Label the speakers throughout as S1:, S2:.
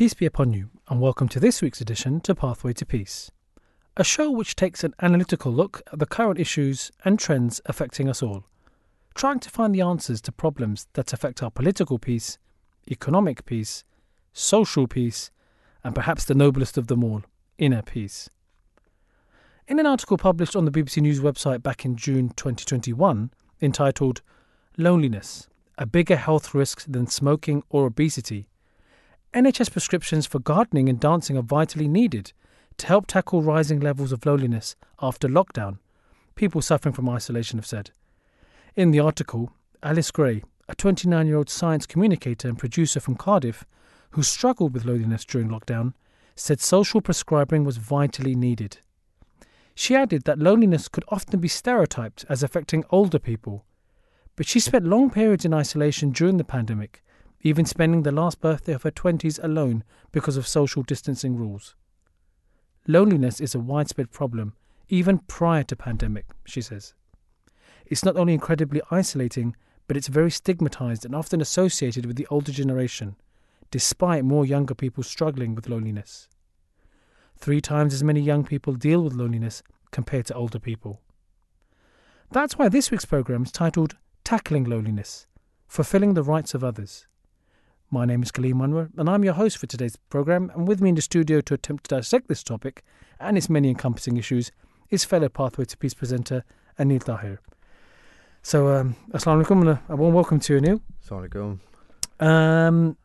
S1: Peace be upon you, and welcome to this week's edition to Pathway to Peace, a show which takes an analytical look at the current issues and trends affecting us all, trying to find the answers to problems that affect our political peace, economic peace, social peace, and perhaps the noblest of them all, inner peace. In an article published on the BBC News website back in June 2021, entitled Loneliness A Bigger Health Risk Than Smoking or Obesity, NHS prescriptions for gardening and dancing are vitally needed to help tackle rising levels of loneliness after lockdown, people suffering from isolation have said. In the article, Alice Gray, a 29 year old science communicator and producer from Cardiff who struggled with loneliness during lockdown, said social prescribing was vitally needed. She added that loneliness could often be stereotyped as affecting older people, but she spent long periods in isolation during the pandemic even spending the last birthday of her 20s alone because of social distancing rules. Loneliness is a widespread problem, even prior to pandemic, she says. It's not only incredibly isolating, but it's very stigmatized and often associated with the older generation, despite more younger people struggling with loneliness. Three times as many young people deal with loneliness compared to older people. That's why this week's program is titled Tackling Loneliness Fulfilling the Rights of Others. My name is Kaleem Anwar, and I'm your host for today's program. And with me in the studio to attempt to dissect this topic and its many encompassing issues is fellow Pathway to Peace presenter Anil Tahir. So, um, Assalamu alaikum and a warm welcome to you, Anil.
S2: Assalamualaikum.
S1: Um,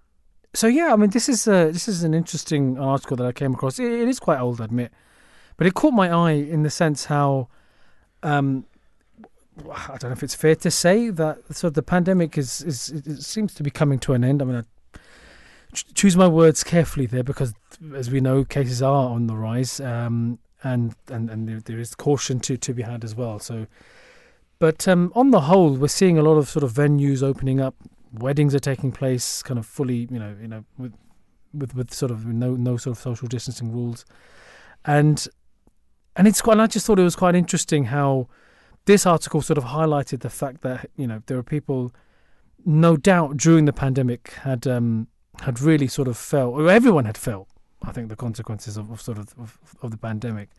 S1: so yeah, I mean, this is uh, this is an interesting article that I came across. It, it is quite old, I admit, but it caught my eye in the sense how, um, I don't know if it's fair to say that sort of the pandemic is is it seems to be coming to an end. I mean, I choose my words carefully there because, as we know, cases are on the rise, um, and and and there, there is caution to to be had as well. So, but um, on the whole, we're seeing a lot of sort of venues opening up weddings are taking place kind of fully you know you know with with with sort of no no sort of social distancing rules and and it's quite and I just thought it was quite interesting how this article sort of highlighted the fact that you know there are people no doubt during the pandemic had um had really sort of felt or everyone had felt I think the consequences of, of sort of, of of the pandemic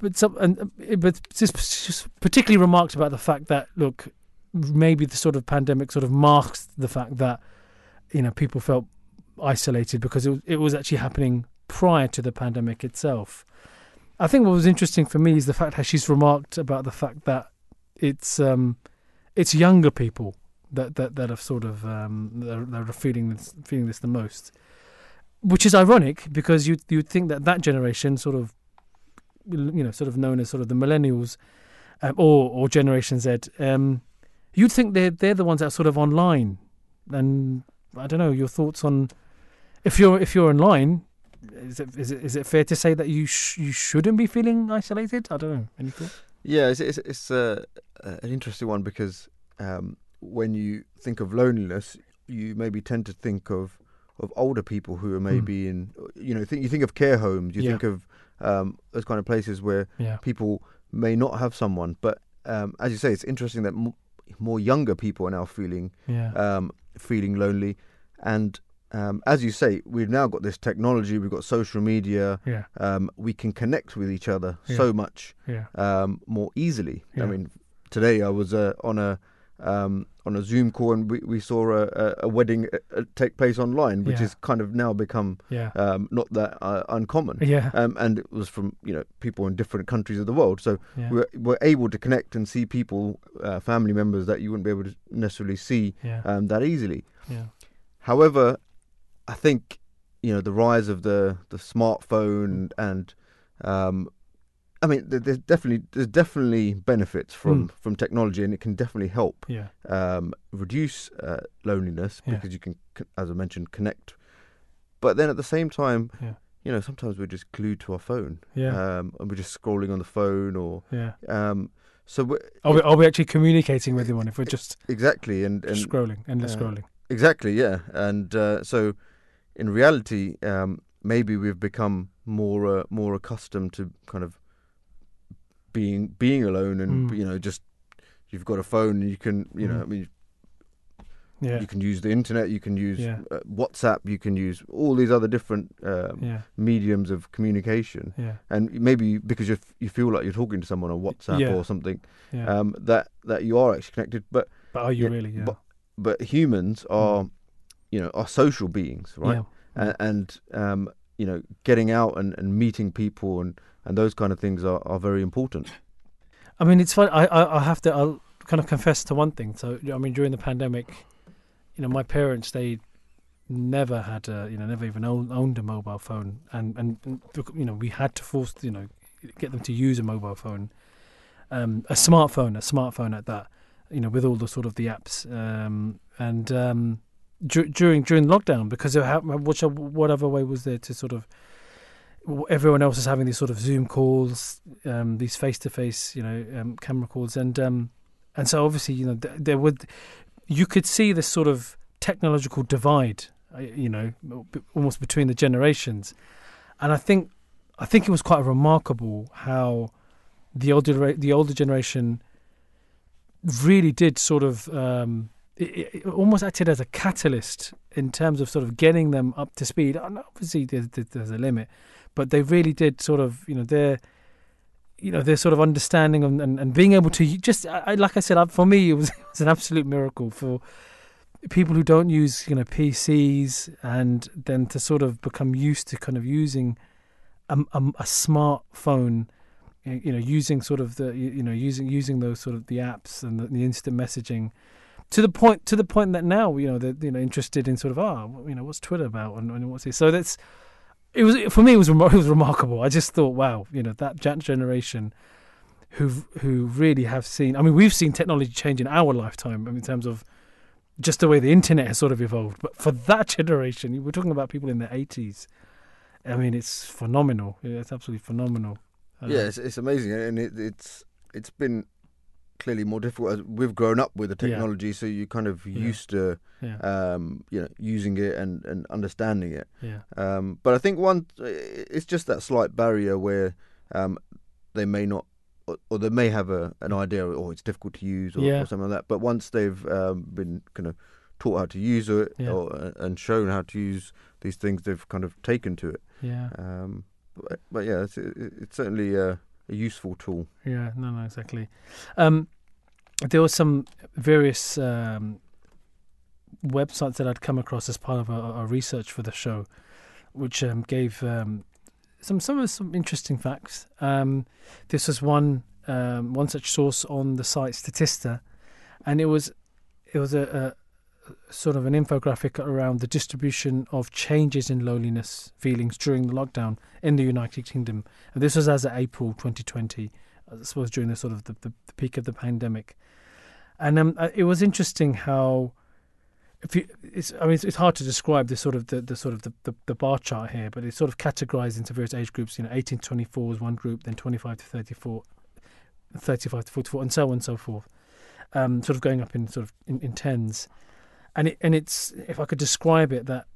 S1: but some and uh, but just, just particularly remarked about the fact that look maybe the sort of pandemic sort of masks the fact that you know people felt isolated because it was, it was actually happening prior to the pandemic itself. I think what was interesting for me is the fact how she's remarked about the fact that it's um, it's younger people that that that are sort of um, that are, feeling this feeling this the most, which is ironic because you you'd think that that generation sort of you know sort of known as sort of the millennials um, or or Generation Z. Um, you'd think they're they're the ones that are sort of online, and I don't know your thoughts on if you're if you're online. Is it is it is it fair to say that you sh- you shouldn't be feeling isolated? I don't know. Any thoughts?
S2: Yeah, it's it's, it's uh, an interesting one because um, when you think of loneliness, you maybe tend to think of of older people who are maybe in you know think you think of care homes, you
S1: Yeah.
S2: think of um, those kind of places where
S1: Yeah,
S2: people may not have someone, but um, as you say, it's interesting that m- more younger people are now feeling
S1: yeah,
S2: um, feeling lonely, and um, as you say, we've now got this technology, we've got social media,
S1: yeah,
S2: um, we can connect with each other
S1: Yeah.
S2: so much
S1: yeah,
S2: um, more easily.
S1: Yeah.
S2: I mean, today I was uh, on a um, on a Zoom call and we, we saw a, a, wedding uh, uh, take place online, which
S1: Yeah.
S2: has kind of now become
S1: yeah,
S2: um, not that uh, uncommon.
S1: yeah,
S2: Um, and it was from you know people in different countries of the world, so
S1: yeah,
S2: we're we're able to connect and see people, uh, family members that you wouldn't be able to necessarily see um, that easily.
S1: yeah,
S2: However, I think you know the rise of the the smartphone and um, I mean there's definitely there's definitely benefits from from technology and it can definitely help
S1: yeah,
S2: um, reduce uh, loneliness
S1: Yeah.
S2: because you can, as I mentioned, connect but then at the same time,
S1: Yeah.
S2: you know, sometimes we're just glued to our phone,
S1: Yeah.
S2: um, and we're just scrolling on the phone, or
S1: yeah.
S2: um, so
S1: Are we, are we actually communicating with anyone if we're just
S2: exactly, and and
S1: scrolling, endless
S2: uh,
S1: scrolling?
S2: Exactly, yeah. And uh, so, in reality, um, maybe we've become more uh, more accustomed to kind of being being alone, and
S1: Mm.
S2: you know, just you've got a phone, and you can, you know,
S1: Mm.
S2: I mean,
S1: Yeah.
S2: you can use the internet, you can use
S1: Yeah.
S2: uh, WhatsApp, you can use all these other different um,
S1: Yeah.
S2: mediums of communication,
S1: Yeah.
S2: and maybe because you f- you feel like you're talking to someone on WhatsApp or something,
S1: Yeah.
S2: um, that that you are actually connected, but
S1: but are you really? Yeah.
S2: but but humans are, you know, are social beings, right?
S1: Mm. Yeah.
S2: and, and um, you know, getting out and, and meeting people and, and those kind of things are, are very important.
S1: I mean, it's fun. I, I I have to. I'll kind of confess to one thing. So I mean, during the pandemic, you know, my parents they never had a, you know, never even owned, a mobile phone, and and you know, we had to force you know get them to use a mobile phone, um, a smartphone, a smartphone at that, you know, with all the sort of the apps, um, and um, dur- during during lockdown because of how, whatever way was there to sort of everyone else is having these sort of Zoom calls, um, these face-to-face, you know, um, camera calls, and um, and so obviously, you know, th- there would you could see this sort of technological divide, uh, you know, almost between the generations, and I think I think it was quite remarkable how the older the older generation really did sort of um, it, it almost acted as a catalyst in terms of sort of getting them up to speed. And obviously, there's, there's a limit, but they really did sort of, you know, their, you know, their sort of understanding and, and, and being able to just, I, like I said, for me, it was, it was an absolute miracle for people who don't use, you know, PCs and then to sort of become used to kind of using a, a, a smartphone you know using sort of the you know using using those sort of the apps and the, the instant messaging to the point to the point that now you know they're you know interested in sort of ah you know what's Twitter about and, and what's it so that's it was for me it was it was remarkable. I just thought wow you know that generation who who really have seen I mean we've seen technology change in our lifetime I mean, in terms of just the way the internet has sort of evolved. But for that generation we're talking about people in their 80s I mean it's phenomenal. It's absolutely phenomenal.
S2: Yeah, um, it's, it's amazing, and it, it's it's been clearly more difficult. as We've grown up with the
S1: Yeah.
S2: technology, so you're kind of
S1: Yeah.
S2: used to
S1: yeah
S2: um, you know using it and, and understanding it.
S1: yeah
S2: Um, but I think one, it's just that slight barrier where um, they may not, or, or they may have a an idea, oh, it's difficult to use, or,
S1: Yeah.
S2: or something like that. But once they've um, been kind of taught how to use it,
S1: Yeah.
S2: or, uh, and shown how to use these things, they've kind of taken to it.
S1: yeah
S2: Um, but, but yeah, it's, it, it's certainly a, a useful tool.
S1: Yeah, no, no, exactly. Um, there were some various um, websites that I'd come across as part of our, research for the show, which um, gave um, some some some interesting facts. Um, this was one um, one such source on the site Statista, and it was it was a, a sort of an infographic around the distribution of changes in loneliness feelings during the lockdown in the United Kingdom, and this was as of April 2020. I suppose during the sort of the, the, the peak of the pandemic, and um, uh, it was interesting how. If you, it's, I mean, it's, it's hard to describe the sort of the, the sort of the, the, the bar chart here, but it's sort of categorized into various age groups. You know, 18 to 24 is one group, then 25 to 34, 35 to 44, and so on and so forth. Um, sort of going up in sort of in, in tens, and it and it's if I could describe it that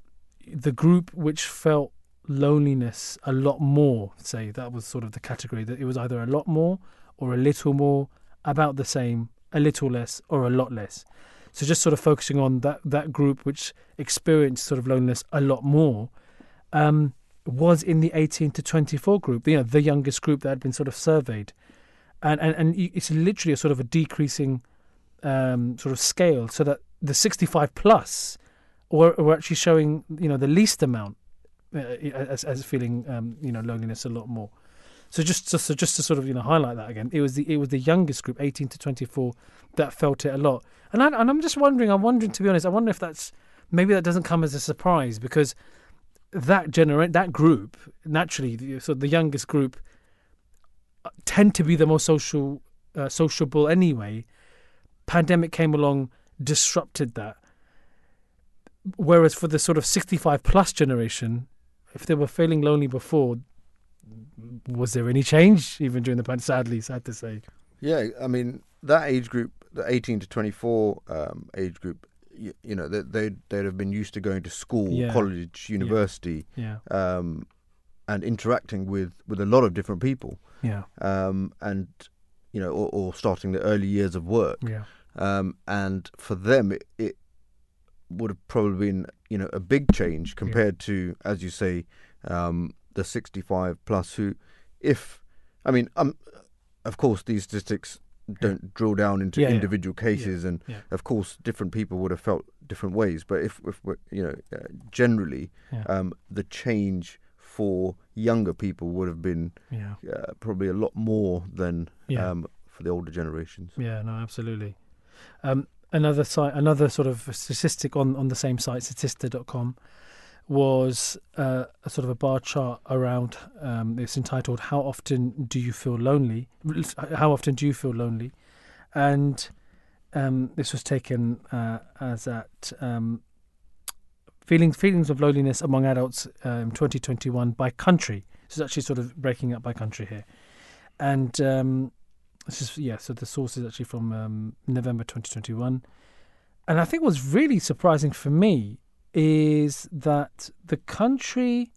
S1: the group which felt loneliness a lot more, say that was sort of the category that it was either a lot more or a little more, about the same, a little less, or a lot less. So just sort of focusing on that that group which experienced sort of loneliness a lot more, um, was in the 18 to 24 group, you know, the youngest group that had been sort of surveyed, and and and it's literally a sort of a decreasing um, sort of scale, so that the 65 plus were, were actually showing you know the least amount uh, as as feeling um, you know loneliness a lot more. So just so, so just to sort of you know highlight that again, it was the it was the youngest group, 18 to 24, that felt it a lot. And I, and I'm just wondering, I'm wondering to be honest, I wonder if that's maybe that doesn't come as a surprise because that generate that group naturally, the- so the youngest group uh, tend to be the most social uh, sociable anyway. Pandemic came along, disrupted that. whereas for the sort of 65 plus generation, if they were feeling lonely before, was there any change even during the pandemic? Sadly, sad to say.
S2: Yeah, I mean that age group, the 18 to 24 um, age group, you, you know, they they'd, they'd have been used to going to school,
S1: Yeah.
S2: college, university,
S1: Yeah,
S2: um, and interacting with with a lot of different people,
S1: yeah,
S2: um, and you know, or, or starting the early years of work.
S1: yeah,
S2: um, and for them it, it would have probably been you know a big change compared to as you say um, the 65 plus who if I mean um, of course these statistics don't drill down into
S1: Yeah, yeah.
S2: individual cases and
S1: yeah.
S2: of course different people would have felt different ways but if, if you know uh, generally
S1: Yeah.
S2: um, the change for younger people would have been
S1: yeah.
S2: uh, probably a lot more than
S1: Yeah.
S2: um, for the older generations
S1: Yeah, no, absolutely. Um, another site, another sort of statistic on, on the same site, Statista.com, was uh, a sort of a bar chart around. Um, it's entitled "How often do you feel lonely?" How often do you feel lonely? And um, this was taken uh, as at um, feelings feelings of loneliness among adults um, 2021 by country. This is actually sort of breaking up by country here, and um, this is yeah. So the source is actually from um, November 2021, and I think what's really surprising for me is that the country,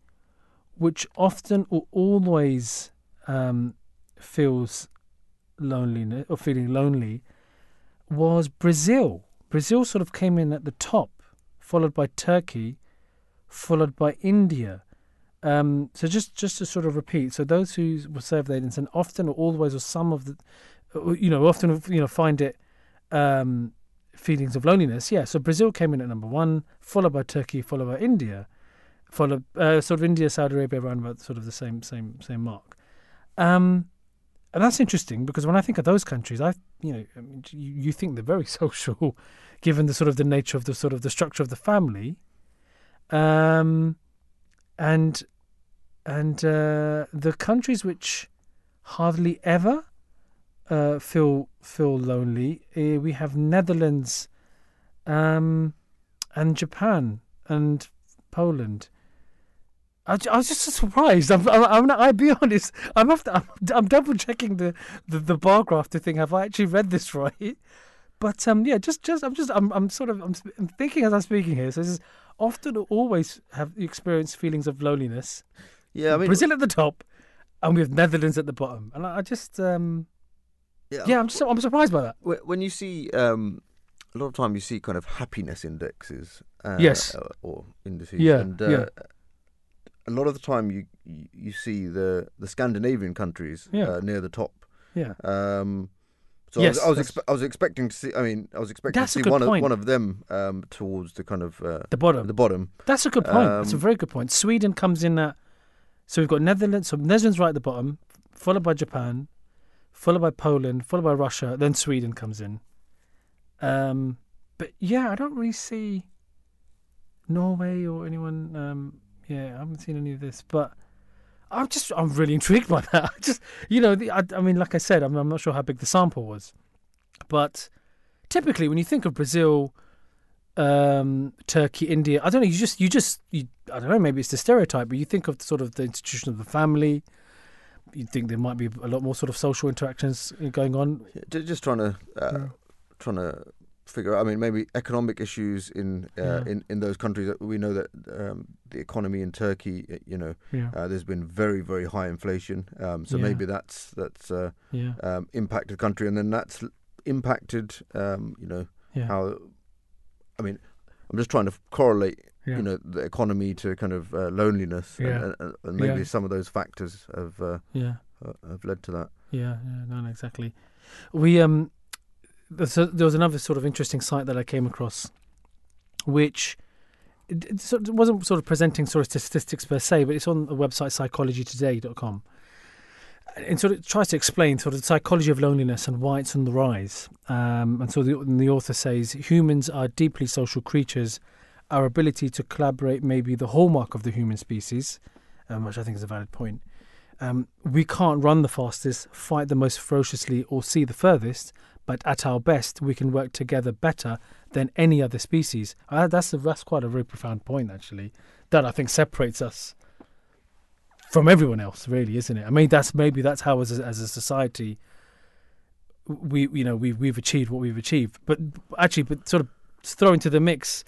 S1: which often or always um, feels loneliness or feeling lonely, was Brazil. Brazil sort of came in at the top, followed by Turkey, followed by India. Um, so just just to sort of repeat, so those who were surveyed and often or always or some of the, uh, you know, often you know find it um, feelings of loneliness. Yeah, so Brazil came in at number one, followed by Turkey, followed by India, followed uh, sort of India, Saudi Arabia around about sort of the same same same mark. Um, and that's interesting because when I think of those countries, I you know I mean, you, you think they're very social, given the sort of the nature of the sort of the structure of the family, um, and and uh, the countries which hardly ever uh, feel feel lonely. Uh, we have Netherlands, um, and Japan and Poland. I was just surprised. I'm, I'm, I'm not, I'll be honest. I'm after, I'm, I'm double checking the, the, the bar graph to think have I actually read this right? But um, yeah, just just I'm just I'm I'm sort of I'm, I'm thinking as I'm speaking here. So this is often always have experienced feelings of loneliness.
S2: Yeah I mean
S1: Brazil at the top, and we have Netherlands at the bottom. And I, I just um yeah, I'm just I'm surprised by that.
S2: When you see um, a lot of time you see kind of happiness indexes uh,
S1: Yes.
S2: uh, or indices
S1: Yeah,
S2: and uh,
S1: yeah.
S2: a lot of the time you you see the the Scandinavian countries
S1: Yeah.
S2: uh, near the top
S1: Yeah,
S2: um, so
S1: Yes,
S2: I was I was, expe- I was expecting to see I mean I was expecting to see one of, one of them um, towards the kind of uh,
S1: the bottom.
S2: the bottom
S1: That's a good point. That's a
S2: Um,
S1: very good point. Sweden comes in at so we've got Netherlands. So Netherlands right at the bottom, followed by Japan, followed by Poland, followed by Russia. Then Sweden comes in. Um, but yeah, I don't really see Norway or anyone. Um, yeah, I haven't seen any of this, but. I'm just, I'm really intrigued by that. I just, you know, the, I, I mean, like I said, I'm, I'm not sure how big the sample was, but typically when you think of Brazil, um, Turkey, India. I don't know. You just, you just, you, I don't know. Maybe it's the stereotype, but you think of sort of the institution of the family. You think there might be a lot more sort of social interactions going on.
S2: Ju- just trying to uh,
S1: Yeah.
S2: trying to figure out. I mean, maybe economic issues in uh,
S1: Yeah.
S2: in in those countries. We know that um, the economy in Turkey, you know,
S1: Yeah,
S2: uh, there's been very very high inflation. Um, so
S1: Yeah.
S2: maybe that's that's uh, um, impacted the country, and then that's impacted. Um, you know
S1: yeah,
S2: how. I mean, I'm just trying to correlate.
S1: yeah.
S2: You know, the economy to kind of uh, loneliness, and-
S1: Yeah.
S2: and, and, and maybe
S1: Yeah.
S2: some of those factors have uh,
S1: yeah.
S2: uh, have led to that.
S1: Yeah, yeah, no, exactly. We um, there was another sort of interesting site that I came across, which it, it wasn't sort of presenting sort of statistics per se, but it's on the website psychologytoday.com. And sort of tries to explain sort of the psychology of loneliness and why it's on the rise. Um, and so the, and the author says humans are deeply social creatures. Our ability to collaborate may be the hallmark of the human species, um, which I think is a valid point. Um, we can't run the fastest, fight the most ferociously, or see the furthest, but at our best, we can work together better than any other species. Uh, that's a, that's quite a very profound point, actually. That I think separates us from everyone else, really, isn't it? I mean, that's maybe that's how as a, as a society we you know we we've achieved what we've achieved. But actually, but sort of throw into the mix.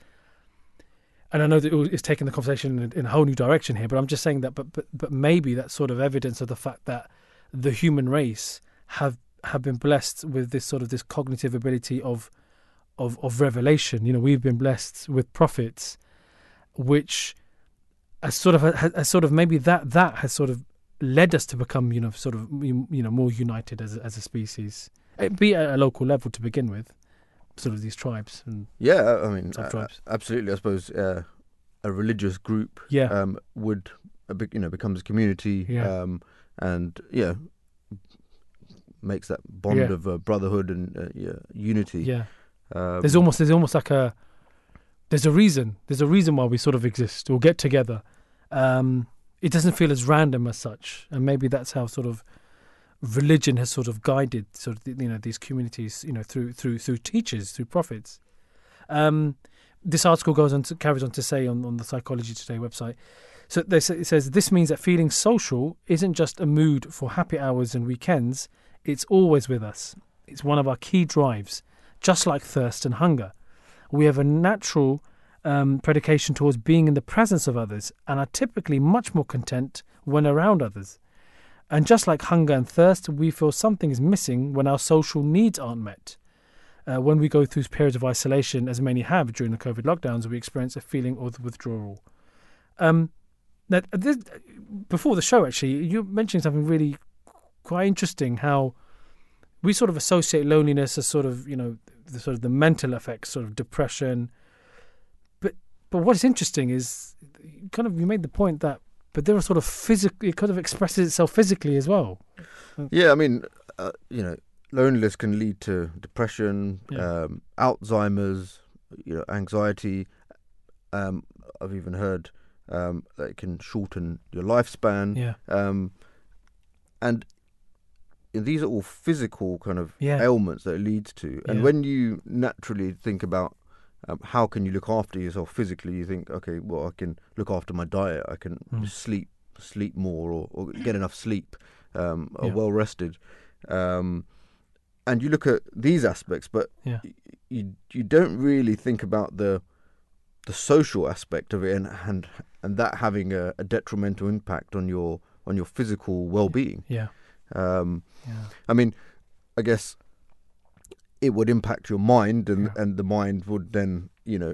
S1: And I know that it's taking the conversation in, in a whole new direction here, but I'm just saying that. But but but maybe that's sort of evidence of the fact that the human race have have been blessed with this sort of this cognitive ability of of of revelation. You know, we've been blessed with prophets, which has sort of has, has sort of maybe that that has sort of led us to become you know sort of you know more united as a, as a species, Eh, be at a local level to begin with, sort of these tribes and
S2: Yeah, I mean,
S1: Sub
S2: uh,
S1: tribes.
S2: absolutely. I suppose uh, a religious group
S1: yeah
S2: um, would, uh, you know, becomes a community,
S1: Yeah.
S2: um, and yeah, makes that bond
S1: Yeah.
S2: of uh, brotherhood and uh, yeah, unity.
S1: yeah.
S2: Um,
S1: There's almost there's almost like a there's a reason there's a reason why we sort of exist or get together. Um, it doesn't feel as random as such, and maybe that's how sort of religion has sort of guided sort of you know these communities you know through through through teachers through prophets. Um, this article goes on to carries on to say on, on the Psychology Today website. So it says this means that feeling social isn't just a mood for happy hours and weekends. It's always with us. It's one of our key drives, just like thirst and hunger. We have a natural um, predication towards being in the presence of others and are typically much more content when around others. And just like hunger and thirst, we feel something is missing when our social needs aren't met. Uh, when we go through periods of isolation, as many have during the COVID lockdowns, we experience a feeling of withdrawal. Um, now, this, before the show, actually, you mentioned something really quite interesting. How we sort of associate loneliness as sort of you know the sort of the mental effects, sort of depression. But but what is interesting is kind of you made the point that but there are sort of physically It kind of expresses itself physically as well.
S2: Yeah, I mean, uh, you know, loneliness can lead to depression,
S1: Yeah.
S2: um, Alzheimer's, you know, anxiety. Um, I've even heard um, that it can shorten your lifespan.
S1: Yeah,
S2: Um, and these are all physical kind of
S1: Yeah.
S2: ailments that it leads to. And
S1: Yeah.
S2: when you naturally think about um, how can you look after yourself physically, you think, okay, well, I can look after my diet, I can
S1: Mm.
S2: sleep, sleep more, or, or get enough sleep, um, or
S1: Yeah.
S2: well rested. Um, and you look at these aspects, but
S1: Yeah.
S2: you you don't really think about the the social aspect of it, and and, and that having a, a detrimental impact on your on your physical well being.
S1: yeah,
S2: Um,
S1: yeah,
S2: I mean, I guess it would impact your mind, and
S1: Yeah.
S2: and the mind would then, you know,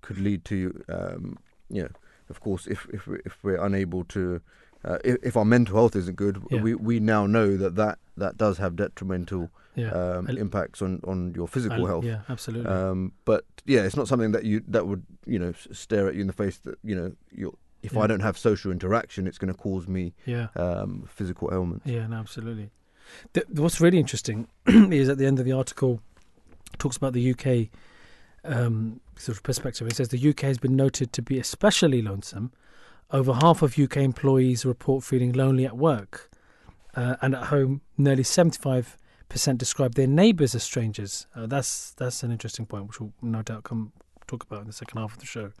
S2: could lead to, um, you know, of course, if if we're, if we're unable to, uh, if, if our mental health isn't good,
S1: Yeah.
S2: we we now know that that that does have detrimental
S1: yeah.
S2: um,
S1: I'll-
S2: impacts on on your physical
S1: I'll-
S2: health.
S1: Yeah, absolutely.
S2: Um, but yeah, it's not something that you that would you know stare at you in the face that you know you if
S1: Yeah.
S2: I don't have social interaction, it's going to cause me
S1: yeah.
S2: um, physical ailments.
S1: Yeah, no, absolutely. The, what's really interesting is at the end of the article talks about the UK um, sort of perspective. It says the UK has been noted to be especially lonesome. Over half of UK employees report feeling lonely at work, uh, and at home, nearly seventy-five percent describe their neighbours as strangers. Uh, that's that's an interesting point, which we'll no doubt come talk about in the second half of the show.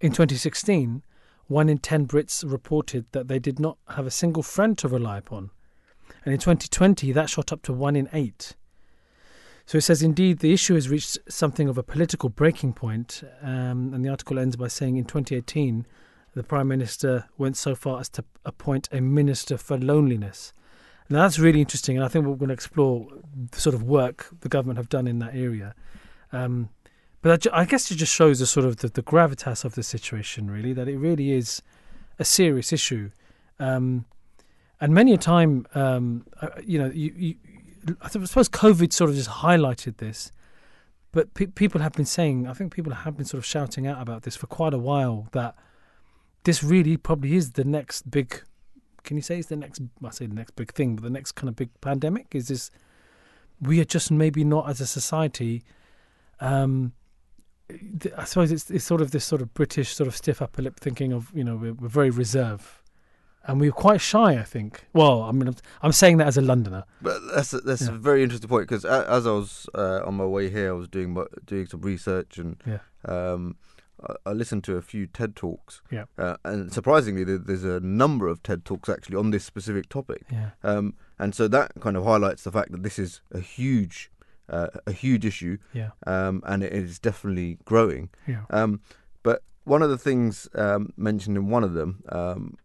S1: In 2016, one in ten Brits reported that they did not have a single friend to rely upon. And in 2020, that shot up to one in eight. So it says, indeed, the issue has reached something of a political breaking point. Um, and the article ends by saying in 2018, the Prime Minister went so far as to appoint a Minister for Loneliness. Now, that's really interesting. And I think we're going to explore the sort of work the government have done in that area. Um, but that, I guess it just shows the sort of the, the gravitas of the situation, really, that it really is a serious issue. Um, and many a time, um, uh, you know, you, you, I suppose COVID sort of just highlighted this. But pe- people have been saying, I think people have been sort of shouting out about this for quite a while that this really probably is the next big. Can you say it's the next? I say the next big thing, but the next kind of big pandemic is this. We are just maybe not as a society. Um, I suppose it's, it's sort of this sort of British sort of stiff upper lip thinking of you know we're, we're very reserved and we were quite shy. I think. Well, I mean, I'm, I'm saying that as a Londoner.
S2: But that's a, that's
S1: Yeah.
S2: a very interesting point because as I was uh, on my way here, I was doing my, doing some research and
S1: Yeah.
S2: um, I, I listened to a few TED talks.
S1: Yeah.
S2: Uh, and surprisingly, there, there's a number of TED talks actually on this specific topic.
S1: Yeah.
S2: Um, and so that kind of highlights the fact that this is a huge, uh, a huge issue,
S1: Yeah.
S2: um, and it is definitely growing.
S1: Yeah.
S2: Um, but one of the things um, mentioned in one of them um,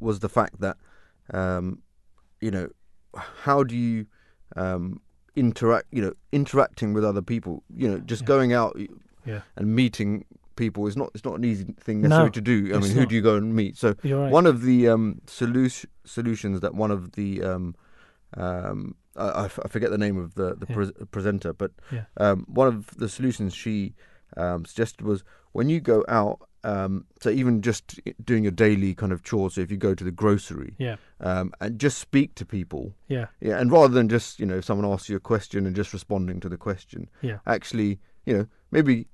S2: was the fact that, um, you know, how do you um, interact? You know, interacting with other people. You know, just
S1: Yeah.
S2: going out
S1: Yeah.
S2: and meeting people is not it's not an easy thing necessarily
S1: No,
S2: to do. I mean, who
S1: not.
S2: do you go and meet? So
S1: right.
S2: one of the um, solu- solutions that one of the um, um, I, I forget the name of the the
S1: Yeah.
S2: pres presenter, but
S1: Yeah.
S2: um, one of the solutions she um, suggested was when you go out. Um, so even just doing your daily kind of chores. So if you go to the grocery
S1: Yeah.
S2: um, and just speak to people,
S1: Yeah.
S2: yeah, and rather than just you know if someone asks you a question and just responding to the question,
S1: Yeah.
S2: actually you know maybe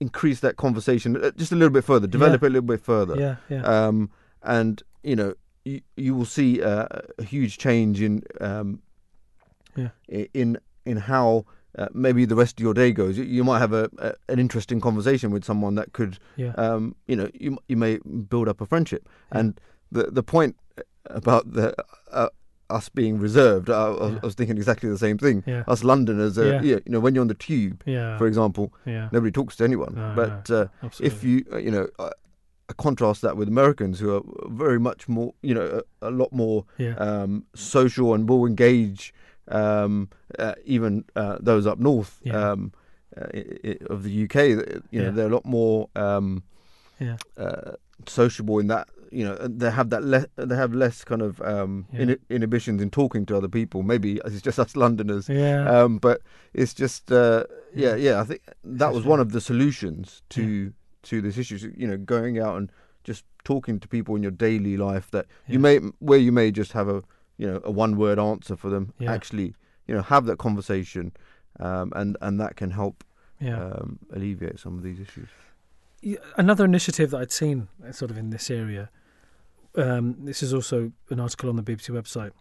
S2: increase that conversation uh, just a little bit further, develop it a little bit further
S1: Yeah. Yeah.
S2: um, and you know you, you will see uh, a huge change in um,
S1: Yeah.
S2: in in how uh, maybe the rest of your day goes. You, you might have a, a an interesting conversation with someone that could
S1: yeah.
S2: um, you know you you may build up a friendship.
S1: Yeah.
S2: And the the point about the uh, us being reserved, I, I was-
S1: Yeah.
S2: I was thinking exactly the same thing. Us Londoners, uh,
S1: Yeah.
S2: you know, when you're on the tube,
S1: yeah.
S2: for example,
S1: yeah.
S2: nobody talks to anyone.
S1: No,
S2: but uh, if you uh, you know contrast that with Americans who are very much more you know a, a lot more
S1: yeah.
S2: um, social and will engage um, uh, even uh, those up north
S1: Yeah.
S2: um, uh, of the UK you know
S1: Yeah.
S2: they're a lot more um,
S1: Yeah.
S2: uh, sociable in that you know they have that less. they have less kind of um, ini inhibitions in talking to other people maybe it's just us Londoners
S1: yeah.
S2: um, but it's just uh, yeah,
S1: Yeah.
S2: I think that was one of the solutions to to this issue. So, you know, going out and just talking to people in your daily life that you may where you may just have a you know a one word answer for them.
S1: Yeah.
S2: Actually, you know, have that conversation, um, and and that can help
S1: yeah.
S2: um, alleviate some of these issues.
S1: Another initiative that I'd seen uh, sort of in this area. Um, this is also an article on the BBC website.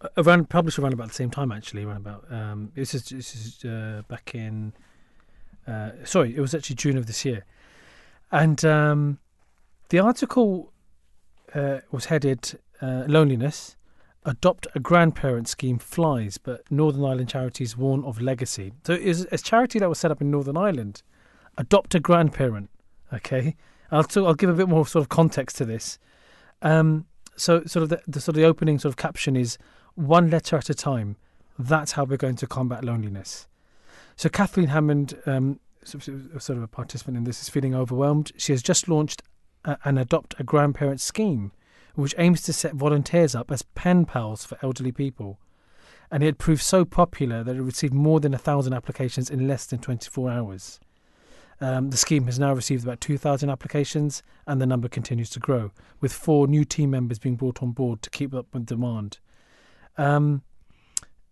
S1: Uh, Around published around about the same time, actually. Around about um, this is this is uh, back in. Uh, sorry, it was actually June of this year, and um, the article uh, was headed uh, "Loneliness: Adopt a Grandparent Scheme Flies, but Northern Ireland charities warn of legacy." So it was a charity that was set up in Northern Ireland adopt a grandparent. Okay, I'll I'll give a bit more sort of context to this. Um, so sort of the, the sort of the opening sort of caption is one letter at a time. That's how we're going to combat loneliness. So Kathleen Hammond, um, sort of a participant in this, is feeling overwhelmed. She has just launched an adopt a grandparent scheme, which aims to set volunteers up as pen pals for elderly people. And it proved so popular that it received more than a thousand applications in less than 24 hours. Um, the scheme has now received about 2,000 applications, and the number continues to grow, with four new team members being brought on board to keep up with demand. Um,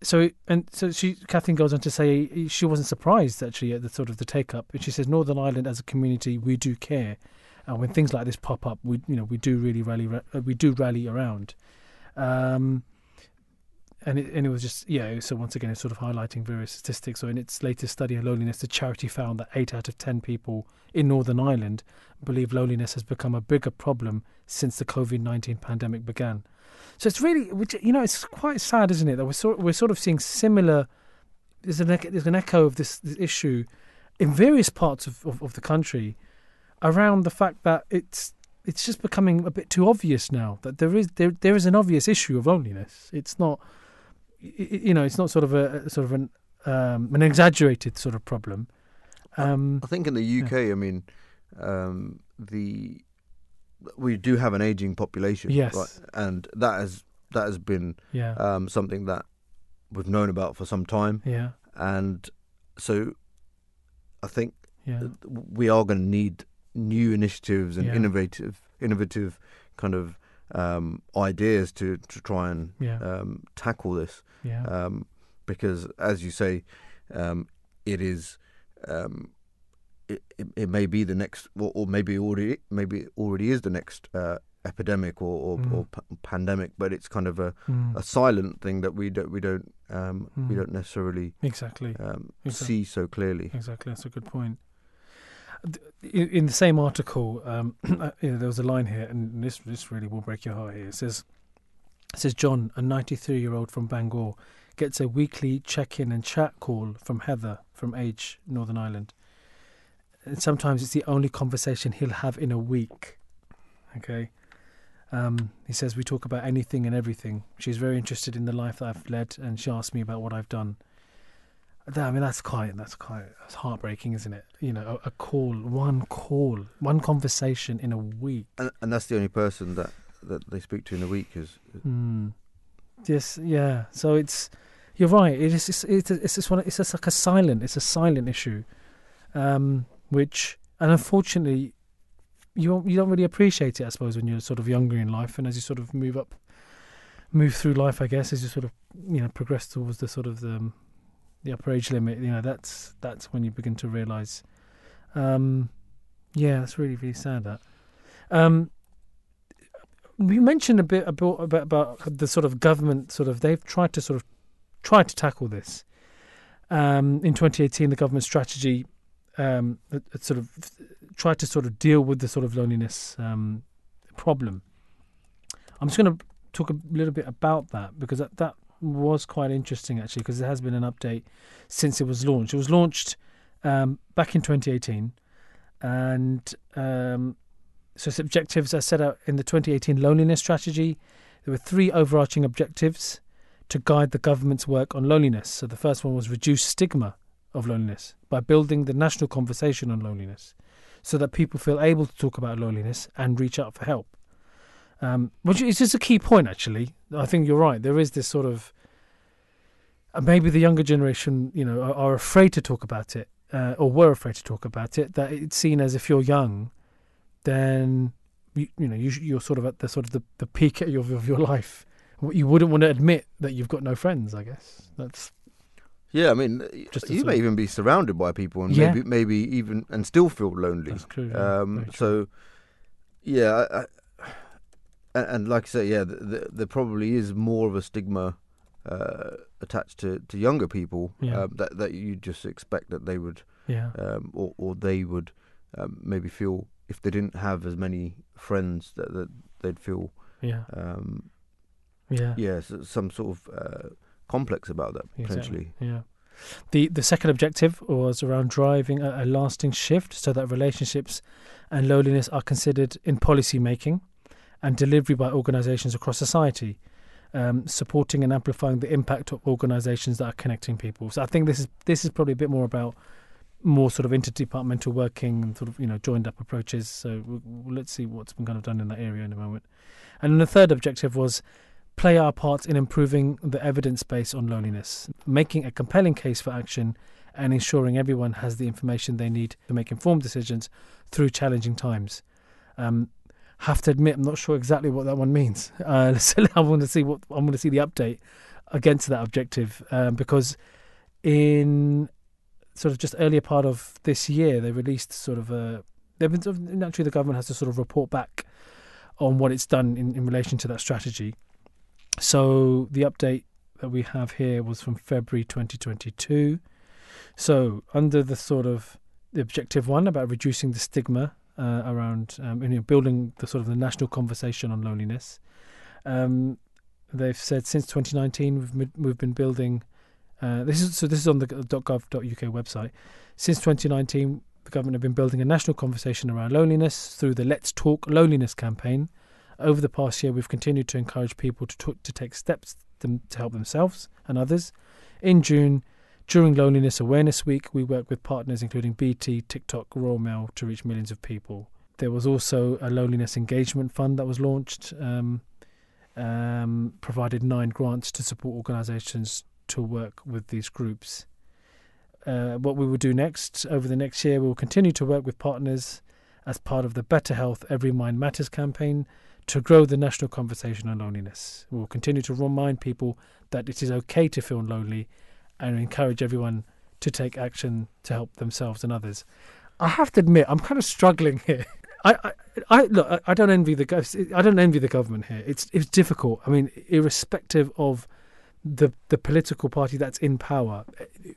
S1: so, and so she, Kathleen goes on to say she wasn't surprised actually at the sort of the take up, and she says Northern Ireland as a community we do care, and when things like this pop up, we you know we do really rally we do rally around. Um, and it, and it was just yeah. So once again, it's sort of highlighting various statistics. So in its latest study on loneliness, the charity found that eight out of ten people in Northern Ireland believe loneliness has become a bigger problem since the COVID nineteen pandemic began. So it's really, which you know, it's quite sad, isn't it? That we're sort we're sort of seeing similar. There's an there's an echo of this, this issue in various parts of, of, of the country around the fact that it's it's just becoming a bit too obvious now that there is there there is an obvious issue of loneliness. It's not you know it's not sort of a, sort of an um, an exaggerated sort of problem. Um,
S2: I think in the UK, I mean, um, the we do have an aging population,
S1: Yes.
S2: right? and that has that has been
S1: yeah,
S2: um, something that we've known about for some time,
S1: yeah,
S2: and so I think
S1: yeah,
S2: we are going to need new initiatives and
S1: Yeah.
S2: innovative, innovative kind of um, ideas to to try and
S1: yeah,
S2: um, tackle this,
S1: yeah,
S2: um, because as you say, um, it is. Um, it, it, it may be the next, or, or maybe already, maybe it already is the next uh, epidemic or or,
S1: Mm.
S2: or p- pandemic, but it's kind of a,
S1: Mm.
S2: a silent thing that we don't we don't um, we
S1: Mm.
S2: don't necessarily
S1: Exactly.
S2: um,
S1: Exactly.
S2: see so clearly.
S1: Exactly, that's a good point. In, the same article, um, you know, there was a line here, and this this really will break your heart. Here it says, it says John, a 93 year old from Bangor, gets a weekly check in and chat call from Heather from Age Northern Ireland. And sometimes it's the only conversation he'll have in a week. Okay. Um, he says we talk about anything and everything. She's very interested in the life that I've led, and she asks me about what I've done. That- I mean, that's quite that's quite that's heartbreaking, isn't it? You know, a, a call, one call, one conversation in a week.
S2: And, and that's the only person that, that they speak to in a week is
S1: Mm. Yes, yeah. So it's you're right. It is. It's it's, it's just one. It's just like a silent. It's a silent issue, um, which and unfortunately, you you don't really appreciate it. I suppose when you're sort of younger in life, and as you sort of move up, move through life, I guess, as you sort of you know progress towards the sort of the, um, the upper age limit, you know, that's that's when you begin to realise. Um, yeah, that's really really sad. That. Um, we mentioned a bit about, about about the sort of government sort of they've tried to sort of try to tackle this. Um, in 2018, the government strategy um, it, it sort of tried to sort of deal with the sort of loneliness um, problem. I'm just going to talk a little bit about that because that, that was quite interesting actually because there has been an update since it was launched. It was launched um, back in 2018, and um, so its objectives are set out in the 2018 loneliness strategy. There were three overarching objectives to guide the government's work on loneliness. So the first one was reduce stigma of loneliness by building the national conversation on loneliness so that people feel able to talk about loneliness and reach out for help. Um, which is just a key point, actually. I think you're right. There is this sort of uh, maybe the younger generation, you know, are, are afraid to talk about it, uh, or were afraid to talk about it. That it's seen as if you're young, then you, you know you, you're sort of at the sort of the, the peak of your, of your life. You wouldn't want to admit that you've got no friends. I guess that's
S2: Yeah, I mean,
S1: Just
S2: you may
S1: of-
S2: even be surrounded by people and
S1: Yeah.
S2: maybe maybe even and still feel lonely.
S1: that's true. yeah,
S2: Um, so, yeah, I, and, and like I say, yeah, th th there probably is more of a stigma uh, attached to, to younger people
S1: Yeah.
S2: um, that that you just expect that they would
S1: yeah,
S2: um, or or they would um, maybe feel if they didn't have as many friends that, that they'd feel
S1: yeah,
S2: um,
S1: yeah,
S2: yeah s some sort of uh, complex about that
S1: Exactly.
S2: potentially.
S1: Yeah. The the second objective was around driving a, a lasting shift so that relationships and loneliness are considered in policy making and delivery by organisations across society, um, supporting and amplifying the impact of organisations that are connecting people. So I think this is this is probably a bit more about more sort of interdepartmental working and sort of you know joined up approaches. So w w- let's see what's been kind of done in that area in a moment. And the third objective was play our part in improving the evidence base on loneliness, making a compelling case for action, and ensuring everyone has the information they need to make informed decisions through challenging times. Um, have to admit, I'm not sure exactly what that one means. Uh, so I want to see what I want to see the update against that objective um, because in sort of just earlier part of this year they released sort of a they've been sort of, naturally the government has to sort of report back on what it's done in, in relation to that strategy. So the update that we have here was from February 2022. So under the sort of the objective one about reducing the stigma uh, around um, you know, building the sort of the national conversation on loneliness, um, they've said since 2019 we've we've been building. Uh, this is so. This is on the .gov.uk website. Since 2019, the government have been building a national conversation around loneliness through the Let's Talk Loneliness campaign. Over the past year, we've continued to encourage people to talk, to take steps to help themselves and others. In June, during Loneliness Awareness Week, we worked with partners including BT, TikTok, Royal Mail to reach millions of people. There was also a loneliness engagement fund that was launched, um, um, provided nine grants to support organisations to work with these groups. Uh, what we will do next over the next year, we will continue to work with partners as part of the Better Health Every Mind Matters campaign to grow the national conversation on loneliness. We will continue to remind people that it is okay to feel lonely and encourage everyone to take action to help themselves and others. I have to admit, I'm kind of struggling here. I, I, I look. I, don't envy the I don't envy the government here. It's it's difficult. I mean, irrespective of the the political party that's in power,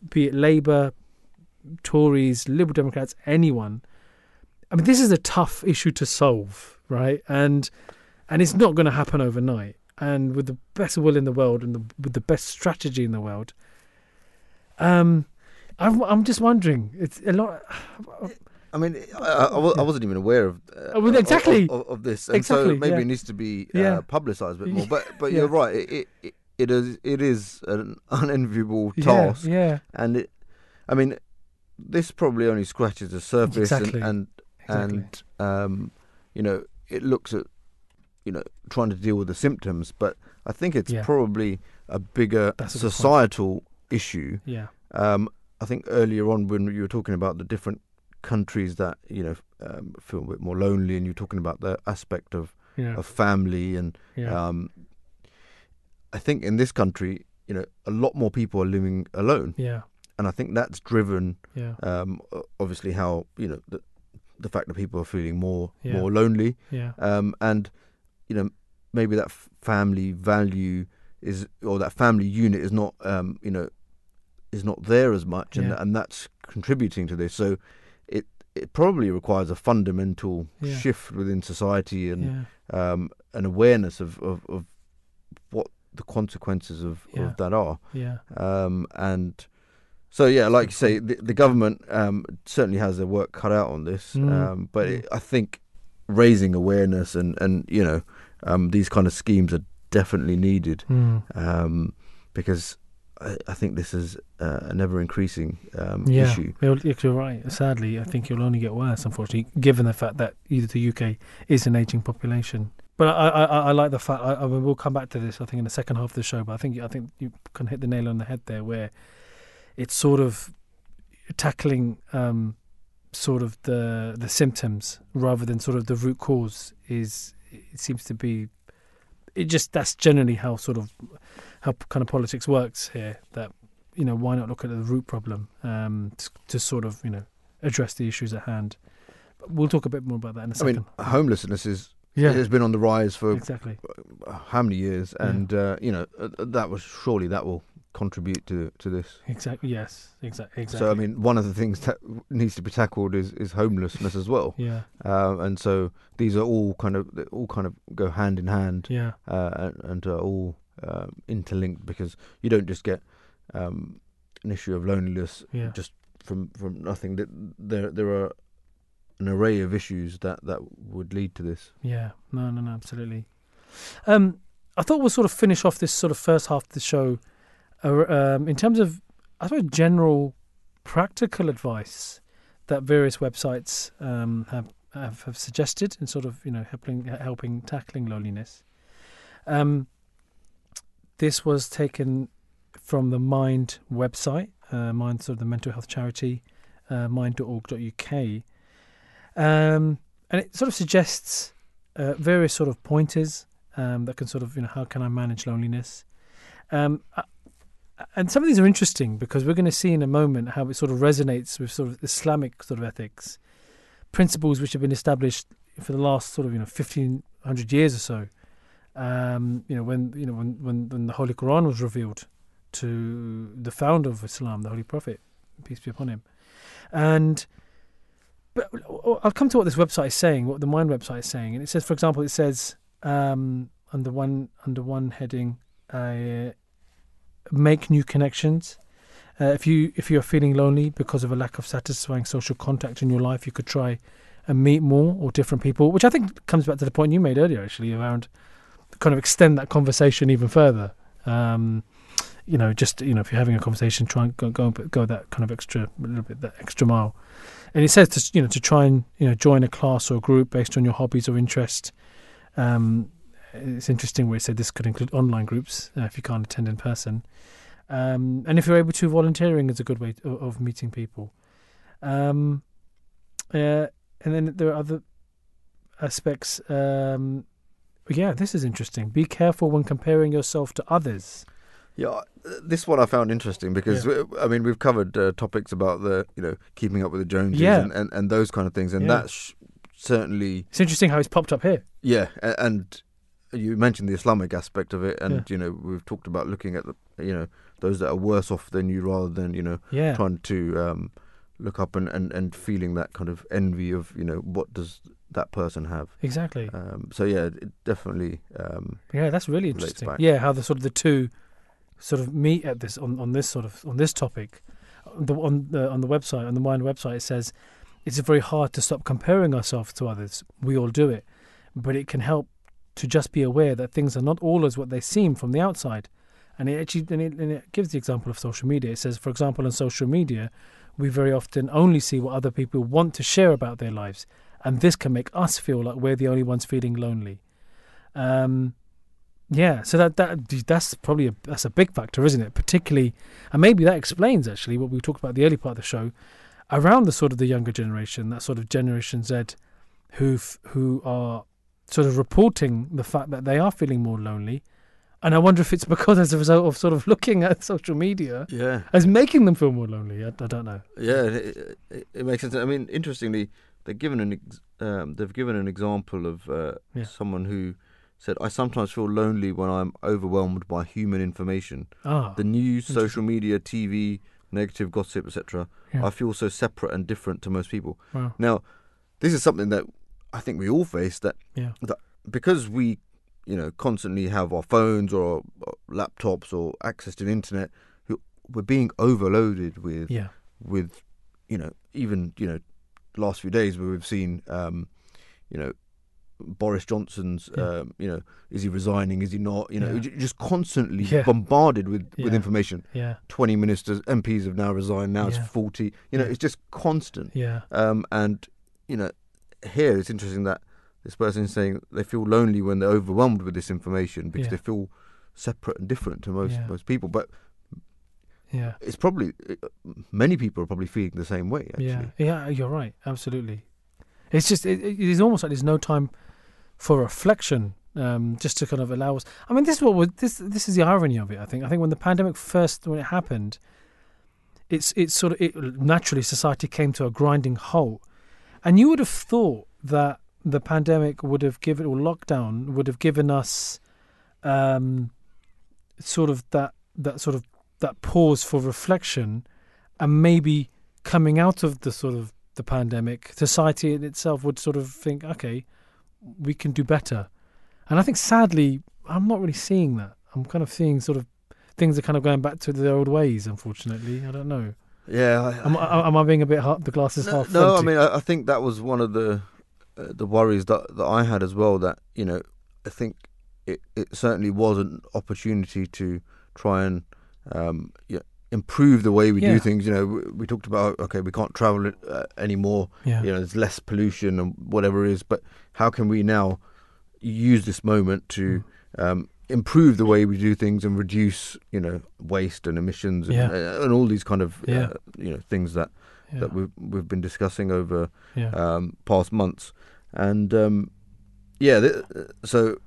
S1: be it Labour, Tories, Liberal Democrats, anyone. I mean, this is a tough issue to solve, right? And and it's not going to happen overnight. And with the best will in the world and the, with the best strategy in the world, um, I'm I'm just wondering. It's a lot.
S2: I mean, I, I, I wasn't even aware of, uh,
S1: Oh, well, exactly.
S2: of, of this, and
S1: Exactly,
S2: so maybe
S1: yeah.
S2: it needs to be uh,
S1: Yeah.
S2: publicised a bit more. But but
S1: Yeah.
S2: you're right. It, it- it is it is an unenviable task,
S1: yeah,
S2: and it. I mean, this probably only scratches the surface,
S1: Exactly.
S2: and
S1: exactly.
S2: and um, you know, it looks at you know trying to deal with the symptoms, but I think it's probably a bigger
S1: a
S2: societal issue.
S1: yeah,
S2: Um, I think earlier on when you were talking about the different countries that you know um, feel a bit more lonely, and you're talking about the aspect of,
S1: yeah,
S2: of family, and
S1: yeah,
S2: um, I think in this country, you know, a lot more people are living alone,
S1: yeah,
S2: and I think that's driven,
S1: yeah,
S2: um, obviously, how you know the the fact that people are feeling more
S1: Yeah.
S2: more lonely,
S1: yeah,
S2: um, and you know maybe that f- family value is or that family unit is not um, you know is not there as much and
S1: Yeah.
S2: and that's contributing to this so it it probably requires a fundamental
S1: Yeah.
S2: shift within society and
S1: yeah,
S2: um, an awareness of, of, of what the consequences of, of that are
S1: yeah,
S2: um, and so yeah, like you say, the, the government um, certainly has their work cut out on this.
S1: Mm.
S2: Um, but it, I think raising awareness and, and you know um, these kind of schemes are definitely needed
S1: mm.
S2: um, because I, I think this is uh, an ever increasing um,
S1: yeah.
S2: issue.
S1: Yeah, You're right. Sadly, I think you'll only get worse, unfortunately, given the fact that either the UK is an aging population. But I, I, I I like the fact. I, I mean, we'll come back to this. I think in the second half of the show. But I think I think you can hit the nail on the head there, where it's sort of tackling um, sort of the the symptoms rather than sort of the root cause. Is it seems to be. It just that's generally how sort of how kind of politics works here. That you know, why not look at the root problem um, to, to sort of, you know, address the issues at hand. But we'll talk a bit more about that in a
S2: I
S1: second.
S2: mean, homelessness is
S1: yeah,
S2: it has been on the rise for
S1: exactly.
S2: uh, how many years,
S1: Yeah.
S2: and uh, you know uh, that was surely that will contribute to to this.
S1: Exactly. Yes. Exactly. Exactly.
S2: So I mean, one of the things that needs to be tackled is, is homelessness as well.
S1: yeah.
S2: Um, and so these are all kind of all kind of go hand in hand
S1: Yeah.
S2: uh, and, and are all uh, interlinked because you don't just get um, an issue of loneliness
S1: Yeah.
S2: just from from nothing. That there there are an array of issues that that would lead to this.
S1: Yeah. No. No. No. Absolutely. Um, I thought we'll sort of finish off this sort of first half of the show, uh, um, in terms of, I suppose, general practical advice that various websites um, have, have have suggested in sort of you know helping helping tackling loneliness. Um, this was taken from the Mind website, uh, Mind sort of the mental health charity, uh, mind.org.uk, um, and it sort of suggests uh, various sort of pointers um, that can sort of you know how can I manage loneliness, um, uh, and some of these are interesting because we're going to see in a moment how it sort of resonates with sort of Islamic sort of ethics, principles which have been established for the last sort of you know fifteen hundred years or so. Um, you know when you know when, when when the Holy Quran was revealed to the founder of Islam, the Holy Prophet, peace be upon him, and. But I'll come to what this website is saying, what the Mind website is saying, and it says, for example, it says um, under one under one heading, uh, make new connections. Uh, if you if you are feeling lonely because of a lack of satisfying social contact in your life, you could try and meet more or different people, which I think comes back to the point you made earlier, actually, around kind of extend that conversation even further. Um, you know, just you know, if you're having a conversation, try and go go, go that kind of extra, little bit that extra mile. And it says to you know to try and you know join a class or a group based on your hobbies or interest. Um, it's interesting where it said this could include online groups uh, if you can't attend in person. Um, and if you're able to, volunteering is a good way of, of meeting people. Um, uh, and then there are other aspects. Um, yeah, this is interesting. Be careful when comparing yourself to others.
S2: Yeah, uh, this one I found interesting because
S1: Yeah.
S2: I mean we've covered uh, topics about the you know keeping up with the Joneses
S1: Yeah.
S2: and, and, and those kind of things, and
S1: Yeah.
S2: that sh- certainly
S1: It's interesting how it's popped up here.
S2: Yeah, and you mentioned the Islamic aspect of it, and you know we've talked about looking at the you know those that are worse off than you, rather than you know
S1: Yeah.
S2: trying to um, look up and, and, and feeling that kind of envy of you know what does that person have.
S1: Exactly.
S2: Um, so yeah, it definitely. Um,
S1: Yeah, that's really interesting.
S2: back.
S1: Yeah, how the sort of the two sort of meet at this on, on this sort of on this topic. The on the on the website on the Mind website it says it's very hard to stop comparing ourselves to others. We all do it, but it can help to just be aware that things are not always what they seem from the outside. And it actually and it, and it gives the example of social media. It says, for example, on social media, we very often only see what other people want to share about their lives, and this can make us feel like we're the only ones feeling lonely. Um, yeah, so that that that's probably a that's a big factor, isn't it? Particularly, and maybe that explains actually what we talked about at the early part of the show, around the sort of the younger generation, that sort of Generation Z, who who are sort of reporting the fact that they are feeling more lonely, and I wonder if it's because as a result of sort of looking at social media
S2: yeah,
S1: as making them feel more lonely. I, I don't know.
S2: yeah, it, it, it makes sense. I mean, interestingly, they've given an ex- um, they've given an example of uh,
S1: Yeah.
S2: someone who said, "I sometimes feel lonely when I'm overwhelmed by human information."
S1: Ah,
S2: the news, social media, TV, negative gossip, etc.
S1: Yeah.
S2: I feel so separate and different to most people.
S1: wow.
S2: Now, this is something that I think we all face. That
S1: Yeah.
S2: that because we, you know, constantly have our phones or, or laptops or access to the internet, we- we're being overloaded with
S1: Yeah.
S2: with, you know, even you know, last few days where we've seen, um, you know. Boris Johnson's,
S1: Yeah.
S2: um, you know, is he resigning? Is he not? You know,
S1: Yeah.
S2: just constantly
S1: Yeah.
S2: bombarded with, with information.
S1: Yeah.
S2: 20 ministers, MPs have now resigned. Now it's 40. You know, it's just constant.
S1: Yeah.
S2: Um, and, you know, here it's interesting that this person is saying they feel lonely when they're overwhelmed with this information because they feel separate and different to most most people. But
S1: Yeah.
S2: it's probably, uh, many people are probably feeling the same way, actually.
S1: Yeah, yeah, you're right. Absolutely. It's just it, it is almost like there's no time for reflection, um, just to kind of allow us. I mean, this is what was, this this is the irony of it. I think. I think when the pandemic first when it happened, it's it's sort of it, naturally society came to a grinding halt, and you would have thought that the pandemic would have given or lockdown would have given us, um, sort of that that sort of that pause for reflection, and maybe coming out of the sort of the pandemic, society in itself would sort of think, okay, we can do better. And I think sadly, I'm not really seeing that. I'm kind of seeing sort of things are kind of going back to their old ways. Unfortunately, I don't know.
S2: Yeah. I,
S1: Am, I- am I being a bit half, the glass is
S2: no,
S1: half
S2: no, I mean, I, I think that was one of the uh, the worries that that I had as well. That you know, I think it it certainly was an opportunity to try and um, yeah, improve the way we
S1: Yeah.
S2: do things. You know, we, we talked about okay, we can't travel uh, anymore.
S1: yeah,
S2: You know, there's less pollution and whatever it is. But how can we now use this moment to
S1: Mm.
S2: um, improve the way we do things and reduce, you know, waste and emissions and,
S1: Yeah.
S2: uh, and all these kind of
S1: Yeah.
S2: uh, you know things that that we've we've been discussing over um, past months, and um, yeah, th- so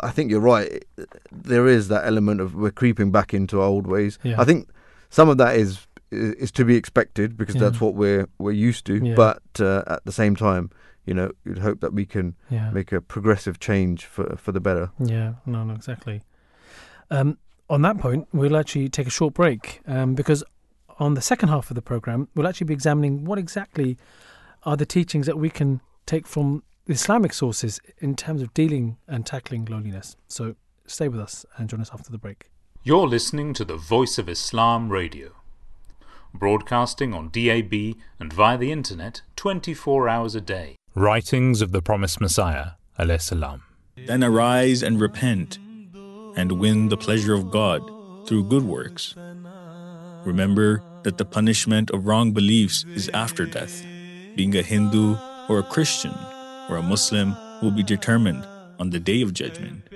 S2: I think you're right. There is that element of we're creeping back into our old ways.
S1: Yeah.
S2: I think some of that is is to be expected because
S1: Yeah.
S2: that's what we're we're used to.
S1: Yeah.
S2: But uh, at the same time, you know, you'd hope that we can
S1: yeah.
S2: make a progressive change for for the better.
S1: Yeah, no, no, exactly. Um, on that point, we'll actually take a short break um, because on the second half of the program, we'll actually be examining what exactly are the teachings that we can take from Islamic sources in terms of dealing and tackling loneliness. So stay with us and join us after the break.
S3: You're listening to the Voice of Islam radio, broadcasting on DAB and via the internet 24 hours a day. Writings of the Promised Messiah, alayhi salam.
S4: Then arise and repent, and win the pleasure of God through good works. Remember that the punishment of wrong beliefs is after death. Being a Hindu or a Christian or a Muslim will be determined on the day of judgment.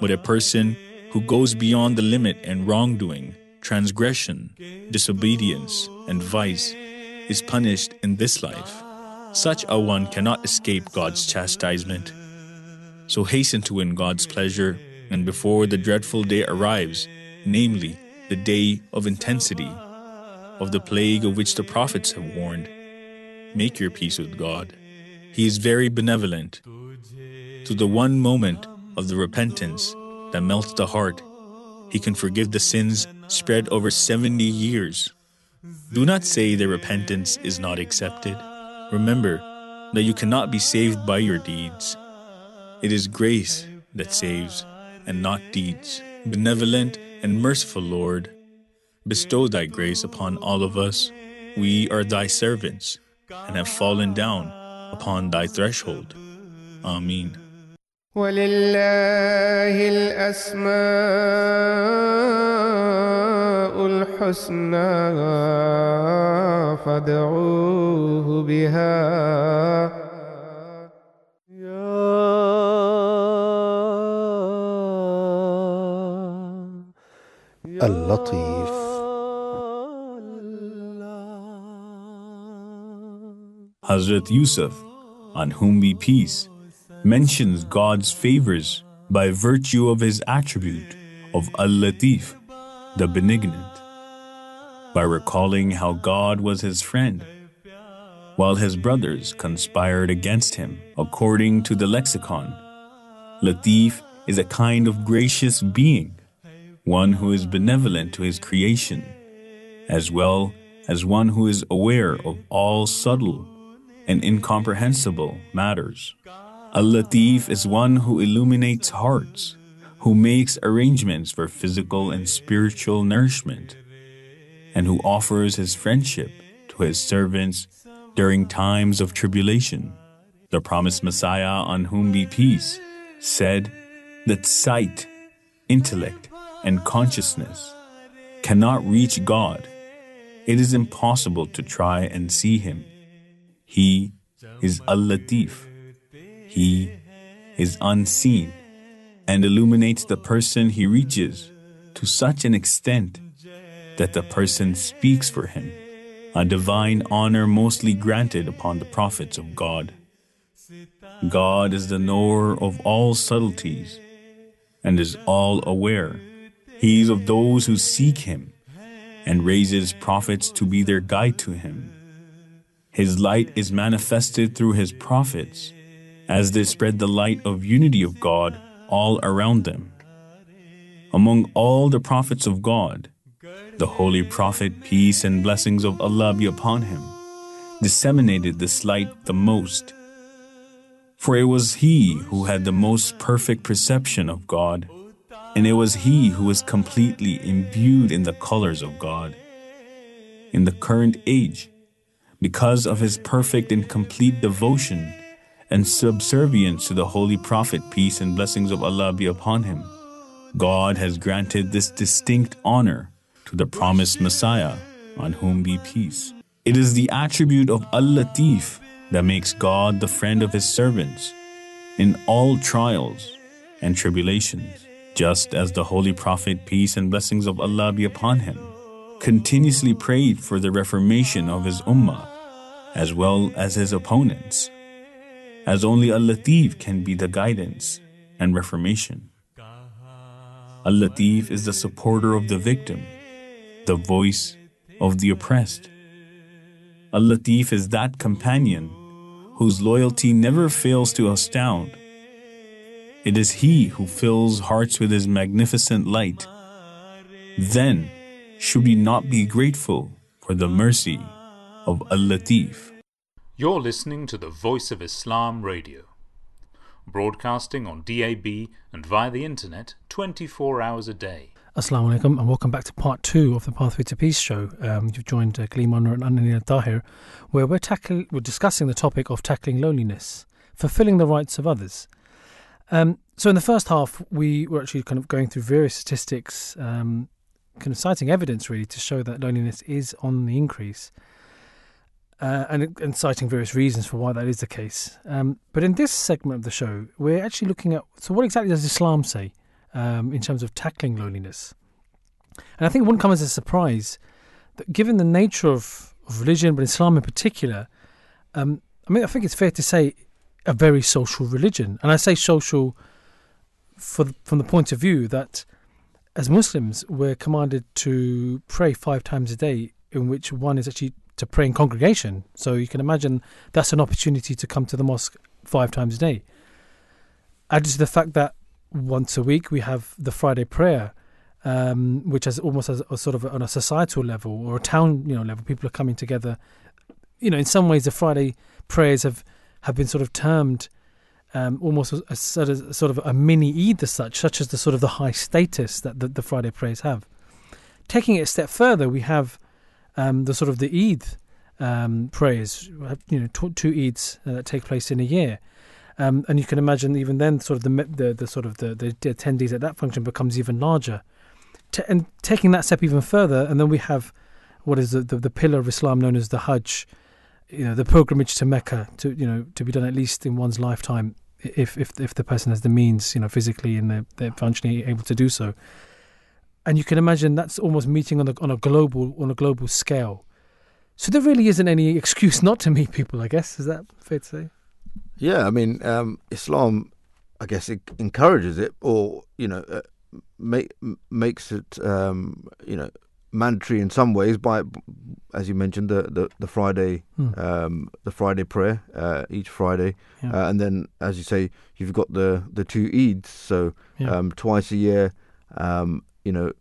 S4: But a person who goes beyond the limit in wrongdoing, transgression, disobedience, and vice is punished in this life. Such a one cannot escape God's chastisement. So hasten to win God's pleasure, and before the dreadful day arrives, namely the day of intensity, of the plague of which the prophets have warned, make your peace with God. He is very benevolent. To the one moment of the repentance that melts the heart, He can forgive the sins spread over 70 years. Do not say the repentance is not accepted. Remember that you cannot be saved by your deeds. It is grace that saves and not deeds. Benevolent and merciful Lord, bestow thy grace upon all of us. We are thy servants and have fallen down upon thy threshold. Amen.
S5: ولله الأسماء الحسنى فادعوه بها
S2: اللطيف
S4: Hazrat Yusuf, on whom be peace, mentions God's favors by virtue of his attribute of Al Latif, the benignant, by recalling how God was his friend, while his brothers conspired against him. According to the lexicon, Latif is a kind of gracious being, one who is benevolent to his creation, as well as one who is aware of all subtle and incomprehensible matters. Al Latif is one who illuminates hearts, who makes arrangements for physical and spiritual nourishment, and who offers his friendship to his servants during times of tribulation. The promised Messiah, on whom be peace, said that sight, intellect, and consciousness cannot reach God. It is impossible to try and see him. He is Al Latif. He is unseen and illuminates the person he reaches to such an extent that the person speaks for him, a divine honor mostly granted upon the prophets of God. God is the knower of all subtleties and is all aware. He is of those who seek him and raises prophets to be their guide to him. His light is manifested through his prophets as they spread the light of unity of God all around them. Among all the prophets of God, the Holy Prophet, peace and blessings of Allah be upon him, disseminated this light the most. For it was he who had the most perfect perception of God, and it was he who was completely imbued in the colors of God. In the current age, because of his perfect and complete devotion and subservience to the Holy Prophet, peace and blessings of Allah be upon him, God has granted this distinct honor to the promised Messiah, on whom be peace. It is the attribute of Al Latif that makes God the friend of his servants in all trials and tribulations, just as the Holy Prophet, peace and blessings of Allah be upon him, continuously prayed for the reformation of his ummah as well as his opponents, as only Al Latif can be the guidance and reformation. Al Latif is the supporter of the victim, the voice of the oppressed. Al Latif is that companion whose loyalty never fails to astound. It is he who fills hearts with his magnificent light. Then, should we not be grateful for the mercy of Al Latif?
S3: You're listening to the Voice of Islam radio, broadcasting on DAB and via the internet 24 hours a day.
S1: Assalamu alaikum and welcome back to part two of the Pathway to Peace show. Um, you've joined uh, Kaleem Anwar and Anania Tahir, where we're, tackling, we're discussing the topic of tackling loneliness, fulfilling the rights of others. Um, so, in the first half, we were actually kind of going through various statistics, um, kind of citing evidence really to show that loneliness is on the increase. Uh, and, and, citing various reasons for why that is the case. Um, but in this segment of the show, we're actually looking at so, what exactly does Islam say um, in terms of tackling loneliness? And I think wouldn't come as a surprise that given the nature of, of religion, but Islam in particular, um, I mean, I think it's fair to say a very social religion. And I say social for, from the point of view that as Muslims, we're commanded to pray five times a day, in which one is actually to pray in congregation. So you can imagine that's an opportunity to come to the mosque five times a day. Added to the fact that once a week we have the Friday prayer, um, which is almost as a sort of on a societal level or a town you know level. People are coming together. You know, in some ways, the Friday prayers have have been sort of termed um, almost a, a sort of sort of a mini Eid as such, such as the sort of the high status that the, the Friday prayers have. Taking it a step further, we have um, the sort of the Eid um, prayers. You know, two, two Eids uh, that take place in a year. Um, and you can imagine even then, sort of the the, the sort of the, the attendees at that function becomes even larger. Ta and taking that step even further, and then we have what is the, the the pillar of Islam known as the Hajj, you know, the pilgrimage to Mecca to you know to be done at least in one's lifetime, if if if the person has the means, you know, physically and they're, they're functionally able to do so. And you can imagine that's almost meeting on a on a global on a global scale. So there really isn't any excuse not to meet people. I guess is that fair to say?
S2: Yeah, I mean, um, Islam, I guess, it encourages it, or you know, uh, make, makes it, um, you know, mandatory in some ways by, as you mentioned, the the, the Friday,
S1: Hmm.
S2: um, the Friday prayer uh, each Friday,
S1: Yeah.
S2: uh, and then, as you say, you've got the the two Eids, so
S1: Yeah.
S2: um, twice a year, um, you know,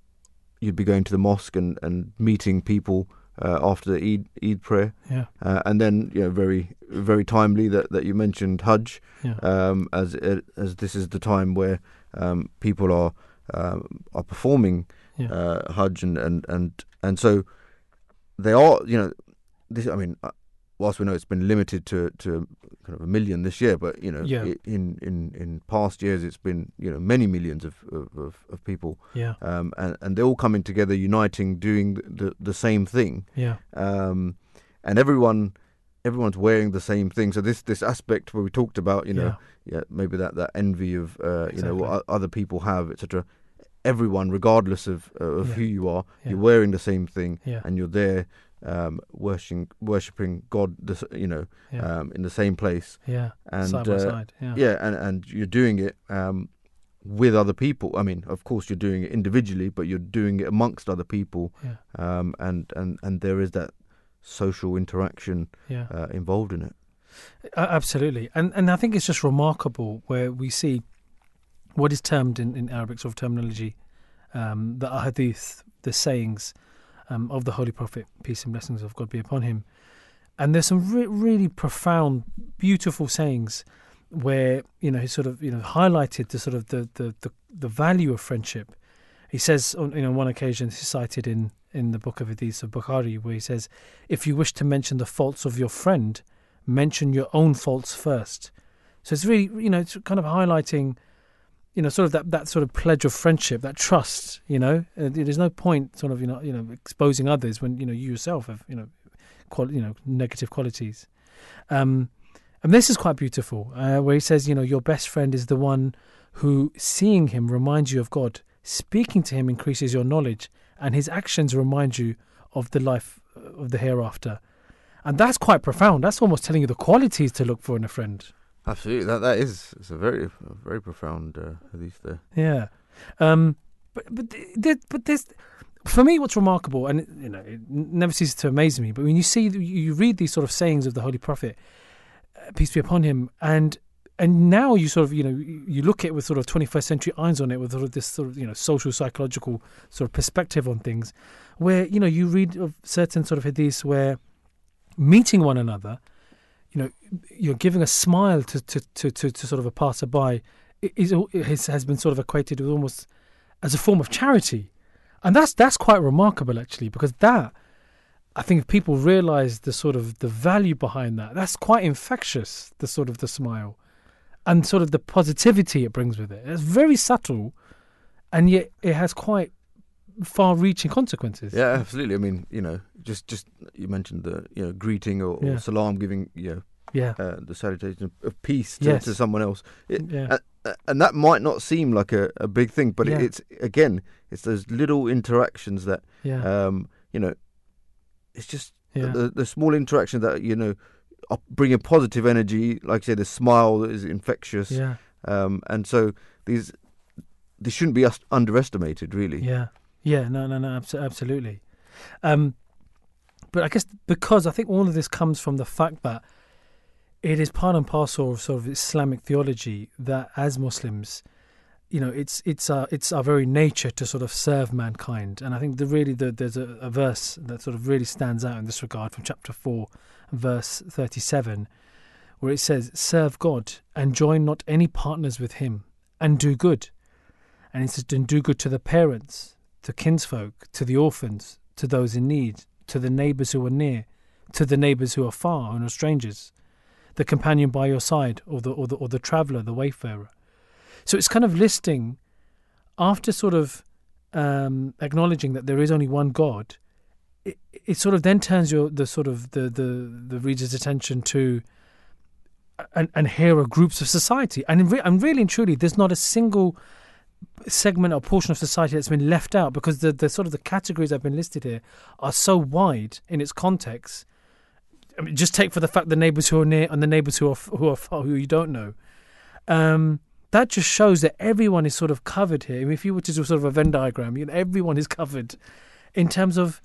S2: you'd be going to the mosque and and meeting people. Uh, after the Eid, Eid prayer,
S1: yeah,
S2: uh, and then you know very very timely that, that you mentioned Hajj.
S1: Yeah,
S2: um, as as this is the time where um, people are um, are performing
S1: yeah,
S2: uh, Hajj and, and and and so they are you know this I mean whilst we know it's been limited to, to kind of a million this year but you know
S1: Yeah.
S2: in, in in past years it's been you know many millions of of, of, people
S1: yeah,
S2: um, and and they're all coming together uniting doing the, the, same thing
S1: yeah,
S2: um, and everyone everyone's wearing the same thing. So this this aspect where we talked about, you know, yeah, maybe that that envy of uh, you know what other people have, etc. Everyone, regardless of uh, of
S1: Yeah.
S2: who you are,
S1: Yeah.
S2: you're wearing the same thing,
S1: yeah,
S2: and you're there um, worshiping worshiping God, the, you know,
S1: yeah,
S2: um, in the same place,
S1: yeah,
S2: and
S1: side by
S2: uh,
S1: side. Yeah,
S2: yeah, and and you're doing it. Um, with other people, I mean, of course, you're doing it individually, but you're doing it amongst other people,
S1: yeah,
S2: um, and and and there is that social interaction
S1: yeah.
S2: uh, involved in it.
S1: Uh, absolutely, and and I think it's just remarkable where we see what is termed in, in Arabic sort of terminology, um, the ahadith, the sayings um, of the Holy Prophet, peace and blessings of God be upon him, and there's some re- really profound, beautiful sayings where you know he sort of you know highlighted the sort of the the the, the value of friendship. He says on you know one occasion he's cited in in the book of Hadith of Bukhari where he says, "If you wish to mention the faults of your friend." mention your own faults first. So it's really, you know, it's kind of highlighting, you know, sort of that, that sort of pledge of friendship, that trust. You know, uh, there's no point sort of you know, you know, exposing others when you know you yourself have you know, quali- you know, negative qualities. Um, and this is quite beautiful, uh, where he says, you know, your best friend is the one who, seeing him, reminds you of God. Speaking to him increases your knowledge, and his actions remind you of the life uh, of the hereafter. And that's quite profound. That's almost telling you the qualities to look for in a friend.
S2: Absolutely, that that is it's a very a very profound uh, hadith there.
S1: Yeah. Um, but but but there's for me what's remarkable, and you know, it never ceases to amaze me. But when you see, you read these sort of sayings of the Holy Prophet, uh, peace be upon him, and and now you sort of you know you look at it with sort of 21st century eyes on it, with sort of this sort of you know social psychological sort of perspective on things, where you know you read of certain sort of hadiths where meeting one another, you know, you're giving a smile to to to to, to sort of a passerby is has, has been sort of equated with almost as a form of charity, and that's that's quite remarkable actually because that I think if people realise the sort of the value behind that, that's quite infectious. The sort of the smile, and sort of the positivity it brings with it. It's very subtle, and yet it has quite far-reaching consequences.
S2: Yeah, absolutely. I mean, you know, just just you mentioned the you know greeting or,
S1: Yeah.
S2: or salam, giving you
S1: yeah,
S2: uh, the salutation of, peace to,
S1: Yes.
S2: to someone else. It,
S1: yeah,
S2: uh, and that might not seem like a, a big thing, but
S1: Yeah.
S2: it's again, it's those little interactions that
S1: yeah,
S2: um, you know, it's just
S1: yeah,
S2: the, the small interaction that you know bring a positive energy. Like I say, the smile that is infectious,
S1: yeah,
S2: um, and so these these shouldn't be underestimated, really.
S1: yeah, yeah. No, no, no, abso- absolutely. Um, but I guess because I think all of this comes from the fact that it is part and parcel of sort of Islamic theology that as Muslims, you know, it's it's our it's our very nature to sort of serve mankind, and I think the really the, there's a, a verse that sort of really stands out in this regard from chapter four, verse thirty-seven, where it says, "Serve God and join not any partners with Him, and do good." And it says, "And do good to the parents, to kinsfolk, to the orphans, to those in need, to the neighbours who are near, to the neighbours who are far and are strangers, the companion by your side, or the or the or the traveller, the wayfarer." So it's kind of listing after sort of um, acknowledging that there is only one God. It, it sort of then turns your the sort of the the, the reader's attention to and, and here are groups of society, and, re- and really and truly, there's not a single segment or portion of society that's been left out because the, the sort of the categories that have been listed here are so wide in its context. I mean, just take for the fact the neighbours who are near and the neighbours who are who are far, who you don't know. Um, that just shows that everyone is sort of covered here. I mean, if you were to do sort of a Venn diagram, you know, everyone is covered in terms of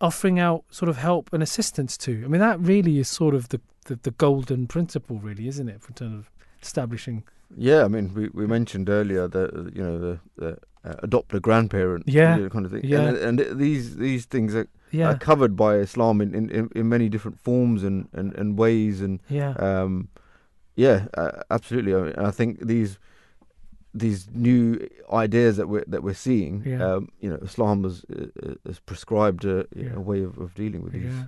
S1: offering out sort of help and assistance to. I mean, that really is sort of the, the, the golden principle, really, isn't it, for terms of establishing.
S2: Yeah, I mean, we, we mentioned earlier that uh, you know the, the uh, adopt a grandparent,
S1: Yeah,
S2: you know, kind of thing.
S1: yeah.
S2: and, and these these things are,
S1: Yeah,
S2: are covered by Islam in, in, in, many different forms and, and, and ways, and
S1: yeah,
S2: um, yeah, uh, absolutely. I, mean, I think these these new ideas that we're that we're seeing,
S1: Yeah.
S2: um, you know, Islam has, uh, has prescribed a,
S1: Yeah.
S2: a way of, of dealing with these.
S1: Yeah.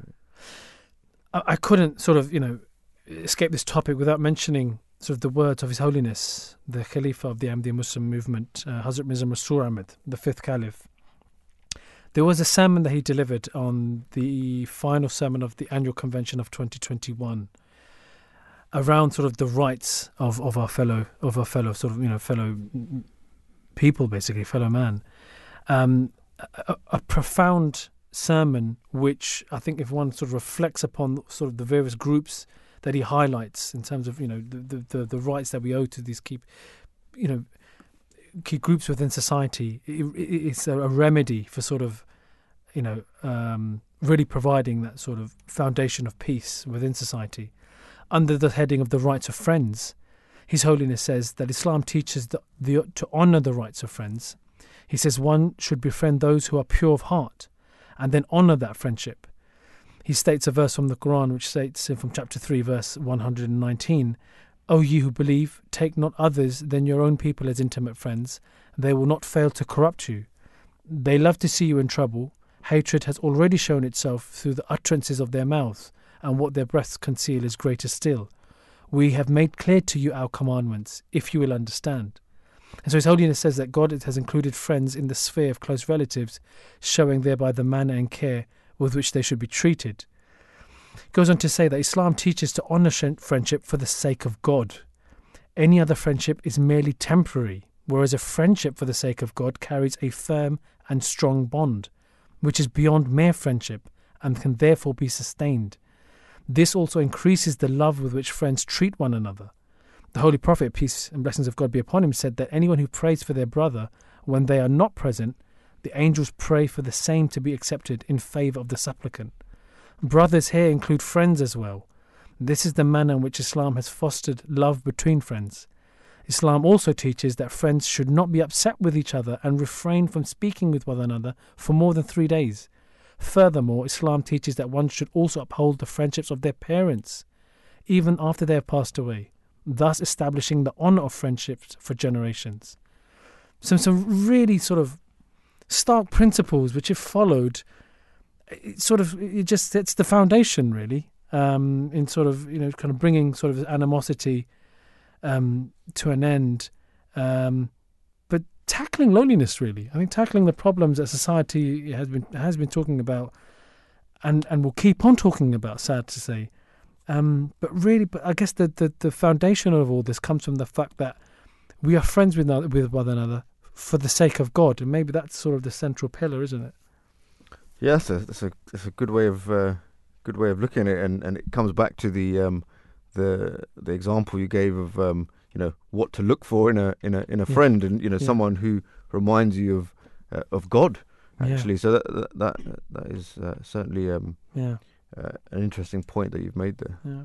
S1: I, I couldn't sort of, you know, escape this topic without mentioning sort of the words of His Holiness, the Khalifa of the Ahmadiyya Muslim movement, uh, Hazrat Mirza Masroor Ahmad, the fifth Caliph. There was a sermon that he delivered on the final sermon of the annual convention of 2021 around sort of the rights of, of our fellow of our fellow sort of you know fellow people basically fellow man um, a- a profound sermon which I think if one sort of reflects upon sort of the various groups that he highlights in terms of you know the the, the, rights that we owe to these key you know key groups within society. It, it, it's a, a remedy for sort of you know um, really providing that sort of foundation of peace within society. Under the heading of the rights of friends his holiness says that islam teaches the, the, to honor the rights of friends. He says one should befriend those who are pure of heart and then honor that friendship. He states a verse from the Quran which states from chapter 3, verse 119 O ye who believe, take not others than your own people as intimate friends, they will not fail to corrupt you. They love to see you in trouble. Hatred has already shown itself through the utterances of their mouths, and what their breaths conceal is greater still. We have made clear to you our commandments, if you will understand. And so His Holiness says that God has included friends in the sphere of close relatives, showing thereby the manner and care with which they should be treated. Goes on to say that Islam teaches to honour friendship for the sake of God. Any other friendship is merely temporary, whereas a friendship for the sake of God carries a firm and strong bond, which is beyond mere friendship and can therefore be sustained. This also increases the love with which friends treat one another. The Holy Prophet, peace and blessings of God be upon him, said that anyone who prays for their brother when they are not present, the angels pray for the same to be accepted in favour of the supplicant. Brothers here include friends as well. This is the manner in which Islam has fostered love between friends. Islam also teaches that friends should not be upset with each other and refrain from speaking with one another for more than three days. Furthermore, Islam teaches that one should also uphold the friendships of their parents, even after they have passed away, thus establishing the honour of friendships for generations. Some some really sort of stark principles which, if followed, it sort of it just sets the foundation really um, in sort of you know kind of bringing sort of animosity um, to an end, um, but tackling loneliness really. I think tackling the problems that society has been has been talking about, and and will keep on talking about. Sad to say, um, but really, but I guess the, the the foundation of all this comes from the fact that we are friends with with one another for the sake of God, and maybe that's sort of the central pillar, isn't it?
S2: Yeah, that's a that's a that's a good way of uh, good way of looking at it, and, and it comes back to the um, the the example you gave of um, you know what to look for in a in a in a
S1: Yeah.
S2: friend, and you know
S1: Yeah.
S2: someone who reminds you of uh, of God, actually. So that that that, that is uh, certainly um,
S1: Yeah.
S2: uh, an interesting point that you've made there.
S1: Yeah.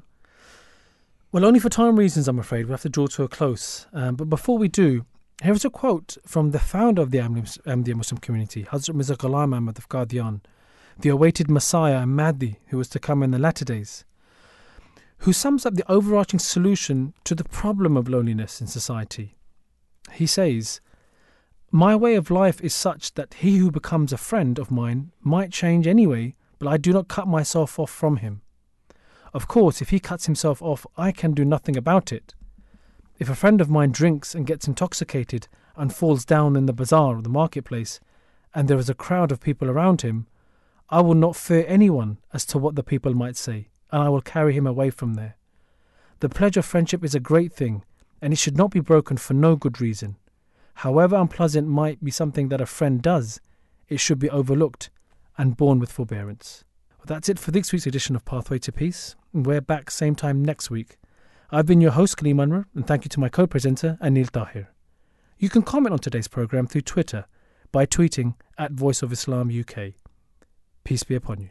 S1: Well, only for time reasons, I'm afraid, we'll have to draw to a close. Um, but before we do, here is a quote from the founder of the Ahmadi Ahmadiyya Muslim community, Hazrat Mirza Ghulam Ahmad of Qadian, the awaited Messiah and Mahdi who was to come in the latter days, who sums up the overarching solution to the problem of loneliness in society. He says, My way of life is such that he who becomes a friend of mine might change anyway, but I do not cut myself off from him. Of course, if he cuts himself off, I can do nothing about it. If a friend of mine drinks and gets intoxicated and falls down in the bazaar or the marketplace, and there is a crowd of people around him, I will not fear anyone as to what the people might say, and I will carry him away from there. The pledge of friendship is a great thing, and it should not be broken for no good reason. However unpleasant might be something that a friend does, it should be overlooked and borne with forbearance. Well, that's it for this week's edition of Pathway to Peace. We're back same time next week. I've been your host, Kaleem Anwar, and thank you to my co-presenter, Anil Tahir. You can comment on today's programme through Twitter by tweeting at Voice of Islam UK. Peace be upon you.